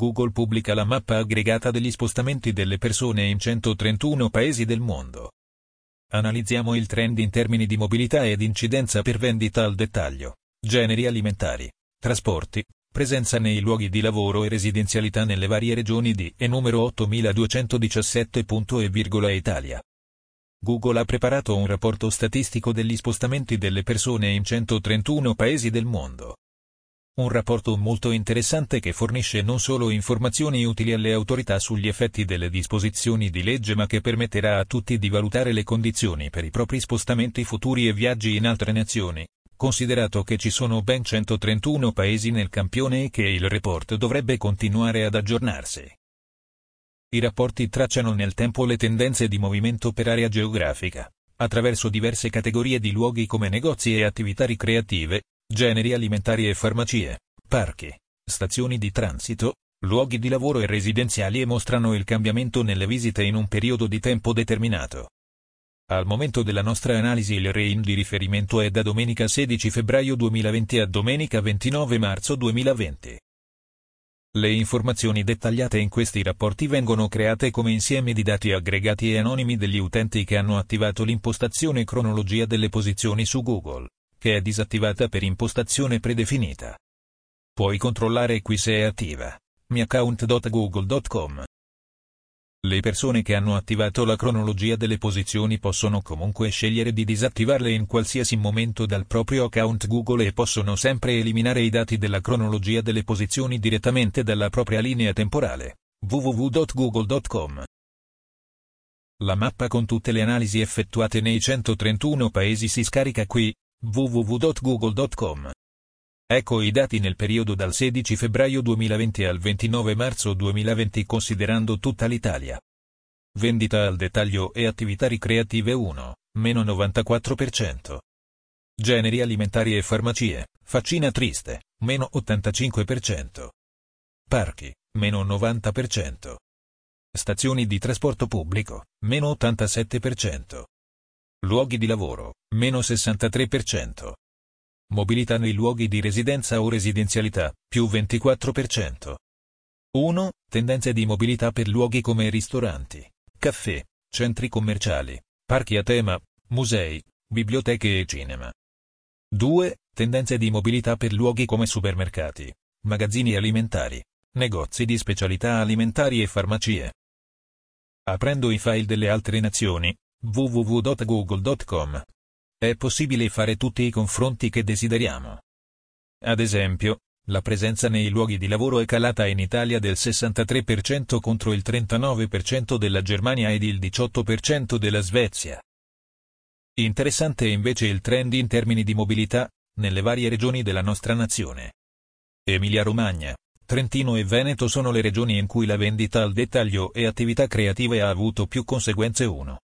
Google pubblica la mappa aggregata degli spostamenti delle persone in 131 paesi del mondo. Analizziamo il trend in termini di mobilità ed incidenza per vendita al dettaglio, generi alimentari, trasporti, presenza nei luoghi di lavoro e residenzialità nelle varie regioni di e numero 8217. e Italia. Google ha preparato un rapporto statistico degli spostamenti delle persone in 131 paesi del mondo. Un rapporto molto interessante che fornisce non solo informazioni utili alle autorità sugli effetti delle disposizioni di legge ma che permetterà a tutti di valutare le condizioni per i propri spostamenti futuri e viaggi in altre nazioni, considerato che ci sono ben 131 paesi nel campione e che il report dovrebbe continuare ad aggiornarsi. I rapporti tracciano nel tempo le tendenze di movimento per area geografica, attraverso diverse categorie di luoghi come negozi e attività ricreative, generi alimentari e farmacie, parchi, stazioni di transito, luoghi di lavoro e residenziali e mostrano il cambiamento nelle visite in un periodo di tempo determinato. Al momento della nostra analisi il range di riferimento è da domenica 16 febbraio 2020 a domenica 29 marzo 2020. Le informazioni dettagliate in questi rapporti vengono create come insieme di dati aggregati e anonimi degli utenti che hanno attivato l'impostazione cronologia delle posizioni su Google, che è disattivata per impostazione predefinita. Puoi controllare qui se è attiva. miaccount.google.com le persone che hanno attivato la cronologia delle posizioni possono comunque scegliere di disattivarle in qualsiasi momento dal proprio account Google e possono sempre eliminare i dati della cronologia delle posizioni direttamente dalla propria linea temporale. www.google.com La mappa con tutte le analisi effettuate nei 131 paesi si scarica qui, www.google.com. Ecco i dati nel periodo dal 16 febbraio 2020 al 29 marzo 2020 considerando tutta l'Italia. Vendita al dettaglio e attività ricreative 1, meno 94%. Generi alimentari e farmacie, faccina triste, meno 85%. Parchi, meno 90%. Stazioni di trasporto pubblico, meno 87%. Luoghi di lavoro, meno 63%. Mobilità nei luoghi di residenza o residenzialità, più 24%. 1. Tendenze di mobilità per luoghi come ristoranti, caffè, centri commerciali, parchi a tema, musei, biblioteche e cinema. 2. Tendenze di mobilità per luoghi come supermercati, magazzini alimentari, negozi di specialità alimentari e farmacie. Aprendo i file delle altre nazioni, www.google.com è possibile fare tutti i confronti che desideriamo. Ad esempio, la presenza nei luoghi di lavoro è calata in Italia del 63% contro il 39% della Germania ed il 18% della Svezia. Interessante invece il trend in termini di mobilità, nelle varie regioni della nostra nazione. Emilia-Romagna, Trentino e Veneto sono le regioni in cui la vendita al dettaglio e attività creative ha avuto più conseguenze 1.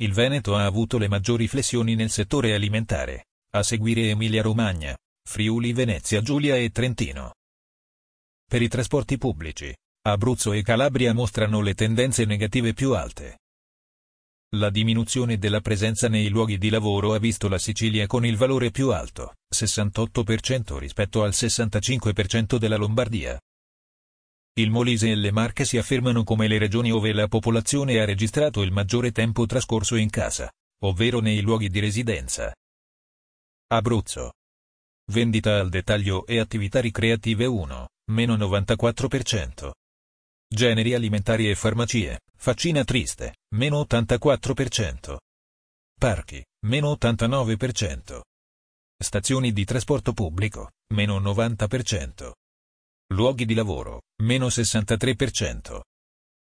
Il Veneto ha avuto le maggiori flessioni nel settore alimentare, a seguire Emilia-Romagna, Friuli Venezia Giulia e Trentino. Per i trasporti pubblici, Abruzzo e Calabria mostrano le tendenze negative più alte. La diminuzione della presenza nei luoghi di lavoro ha visto la Sicilia con il valore più alto, 68% rispetto al 65% della Lombardia, il Molise e le Marche si affermano come le regioni dove la popolazione ha registrato il maggiore tempo trascorso in casa, ovvero nei luoghi di residenza. Abruzzo. Vendita al dettaglio e attività ricreative 1, meno 94%. Generi alimentari e farmacie, faccina triste, meno 84%. Parchi, meno 89%. Stazioni di trasporto pubblico, meno 90%. Luoghi di lavoro, meno 63%.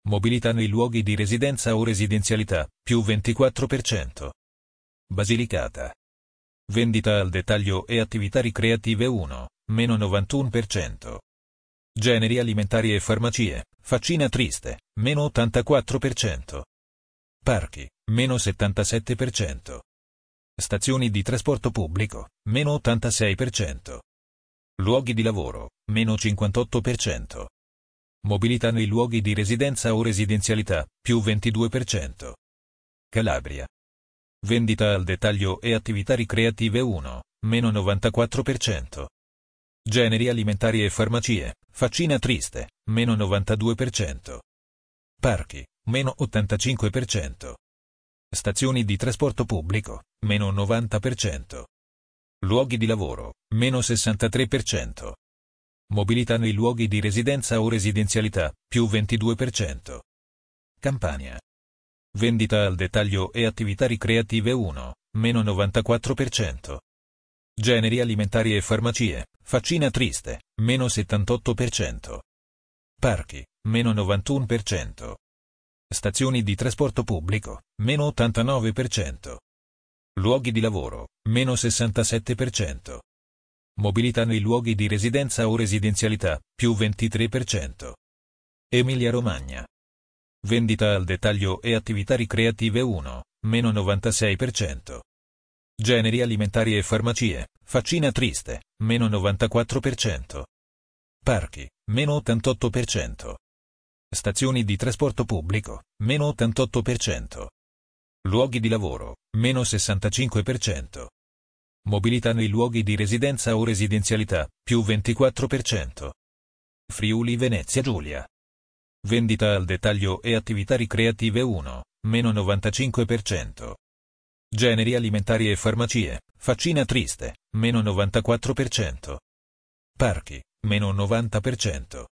Mobilità nei luoghi di residenza o residenzialità, più 24%. Basilicata. Vendita al dettaglio e attività ricreative 1, meno 91%. Generi alimentari e farmacie, faccina triste, meno 84%. Parchi, meno 77%. Stazioni di trasporto pubblico, meno 86%. Luoghi di lavoro, meno 58%. Mobilità nei luoghi di residenza o residenzialità, più 22%. Calabria. Vendita al dettaglio e attività ricreative 1, meno 94%. Generi alimentari e farmacie, Faccina triste, meno 92%. Parchi, meno 85%. Stazioni di trasporto pubblico, meno 90%. Luoghi di lavoro, meno 63%. Mobilità nei luoghi di residenza o residenzialità, più 22%. Campania. Vendita al dettaglio e attività ricreative 1, meno 94%. Generi alimentari e farmacie, faccina triste, meno 78%. Parchi, meno 91%. Stazioni di trasporto pubblico, meno 89%. Luoghi di lavoro, meno 67%. Mobilità nei luoghi di residenza o residenzialità, più 23%. Emilia Romagna. Vendita al dettaglio e attività ricreative 1, meno 96%. Generi alimentari e farmacie, faccina triste, meno 94%. Parchi, meno 88%. Stazioni di trasporto pubblico, meno 88%. Luoghi di lavoro, meno 65%. Mobilità nei luoghi di residenza o residenzialità, più 24%. Friuli Venezia Giulia. Vendita al dettaglio e attività ricreative 1, meno 95%. Generi alimentari e farmacie, faccina triste, meno 94%. Parchi, meno 90%.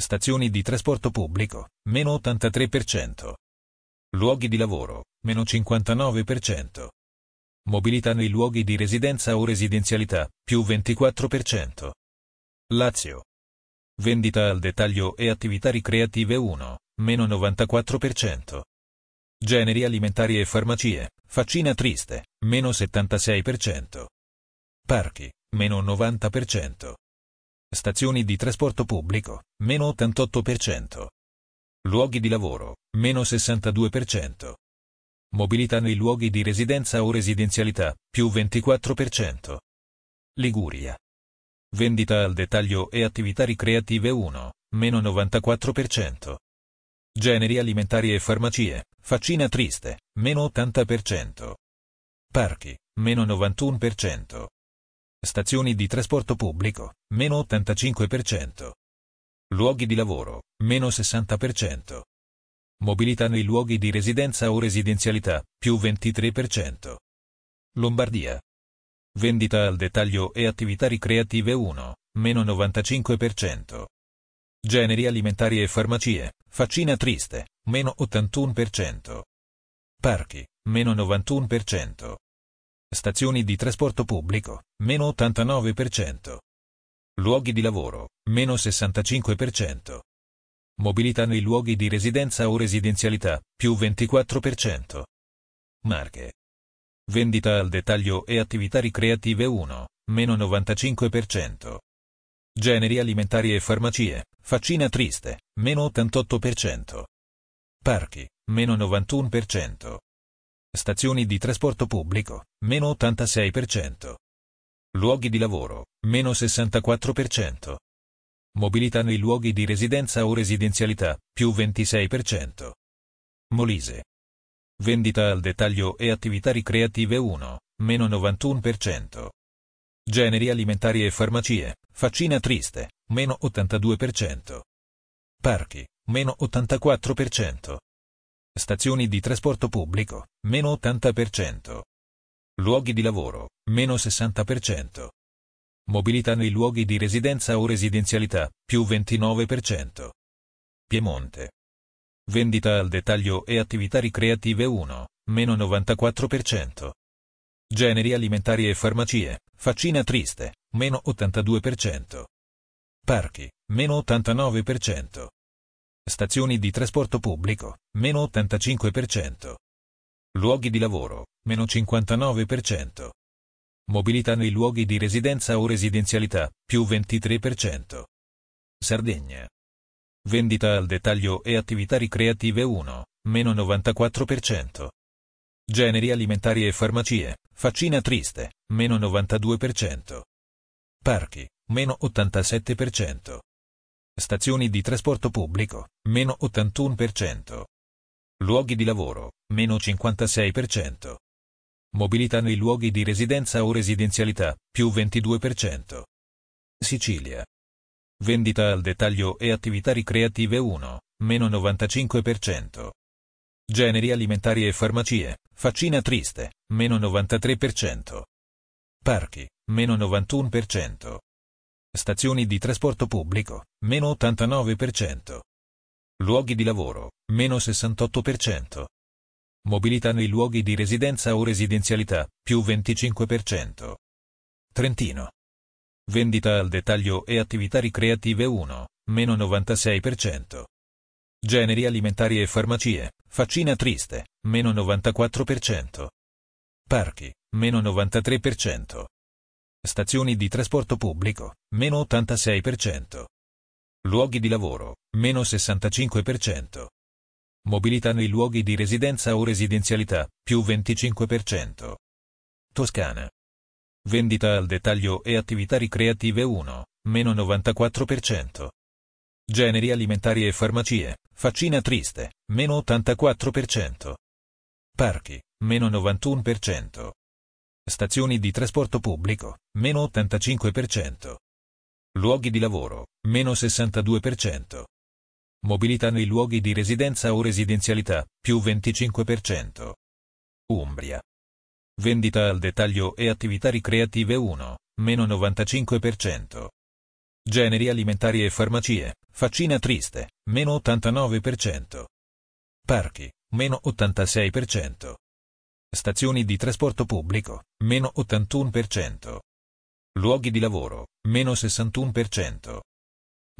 Stazioni di trasporto pubblico, meno 83%. Luoghi di lavoro, meno 59%. Mobilità nei luoghi di residenza o residenzialità, più 24%. Lazio. Vendita al dettaglio e attività ricreative 1, meno 94%. Generi alimentari e farmacie, faccina triste, meno 76%. Parchi, meno 90%. Stazioni di trasporto pubblico, meno 88%. Luoghi di lavoro, meno 62%. Mobilità nei luoghi di residenza o residenzialità, più 24%. Liguria. Vendita al dettaglio e attività ricreative 1, meno 94%. Generi alimentari e farmacie, faccina triste, meno 80%. Parchi, meno 91%. Stazioni di trasporto pubblico, meno 85%. Luoghi di lavoro, meno 60%. Mobilità nei luoghi di residenza o residenzialità, più 23%. Lombardia. Vendita al dettaglio e attività ricreative 1, meno 95%. Generi alimentari e farmacie, faccina triste, meno 81%. Parchi, meno 91%. Stazioni di trasporto pubblico, meno 89%. Luoghi di lavoro, meno 65%. Mobilità nei luoghi di residenza o residenzialità, più 24%. Marche. Vendita al dettaglio e attività ricreative 1, meno 95%. Generi alimentari e farmacie, faccina triste, meno 88%. Parchi, meno 91%. Stazioni di trasporto pubblico, meno 86%. Luoghi di lavoro, meno 64%. Mobilità nei luoghi di residenza o residenzialità, più 26%. Molise. Vendita al dettaglio e attività ricreative 1, meno 91%. Generi alimentari e farmacie, faccina triste, meno 82%. Parchi, meno 84%. Stazioni di trasporto pubblico, meno 80%. Luoghi di lavoro, meno 60%. Mobilità nei luoghi di residenza o residenzialità, più 29%. Piemonte. Vendita al dettaglio e attività ricreative 1, meno 94%. Generi alimentari e farmacie, faccina triste, meno 82%. Parchi, meno 89%. Stazioni di trasporto pubblico, meno 85%. Luoghi di lavoro, meno 59%. Mobilità nei luoghi di residenza o residenzialità, più 23%. Sardegna. Vendita al dettaglio e attività ricreative 1, meno 94%. Generi alimentari e farmacie, faccina triste, meno 92%. Parchi, meno 87%. Stazioni di trasporto pubblico, meno 81%. Luoghi di lavoro, meno 56%. Mobilità nei luoghi di residenza o residenzialità, più 22%. Sicilia. Vendita al dettaglio e attività ricreative 1, meno 95%. Generi alimentari e farmacie, faccina triste, meno 93%. Parchi, meno 91%. Stazioni di trasporto pubblico, meno 89%. Luoghi di lavoro, meno 68%. Mobilità nei luoghi di residenza o residenzialità, più 25%. Trentino. Vendita al dettaglio e attività ricreative 1, meno 96%. Generi alimentari e farmacie, faccina triste, meno 94%. Parchi, meno 93%. Stazioni di trasporto pubblico, meno 86%. Luoghi di lavoro, meno 65%. Mobilità nei luoghi di residenza o residenzialità, più 25%. Toscana. Vendita al dettaglio e attività ricreative 1, meno 94%. Generi alimentari e farmacie, faccina triste, meno 84%. Parchi, meno 91%. Stazioni di trasporto pubblico, meno 85%. Luoghi di lavoro, meno 62%. Mobilità nei luoghi di residenza o residenzialità, più 25%. Umbria. Vendita al dettaglio e attività ricreative 1, meno 95%. Generi alimentari e farmacie, faccina triste, meno 89%. Parchi, meno 86%. Stazioni di trasporto pubblico, meno 81%. Luoghi di lavoro, meno 61%.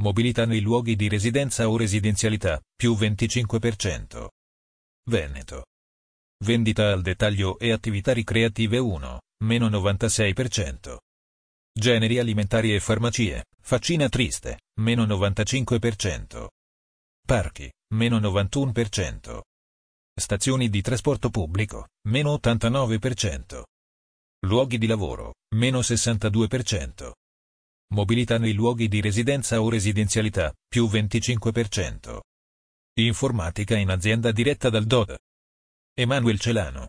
Mobilità nei luoghi di residenza o residenzialità, più 25%. Veneto. Vendita al dettaglio e attività ricreative 1, meno 96%. Generi alimentari e farmacie, faccina triste, meno 95%. Parchi, meno 91%. Stazioni di trasporto pubblico, meno 89%. Luoghi di lavoro, meno 62%. Mobilità nei luoghi di residenza o residenzialità, più 25%. Informatica in azienda diretta dal DOD. Emanuel Celano.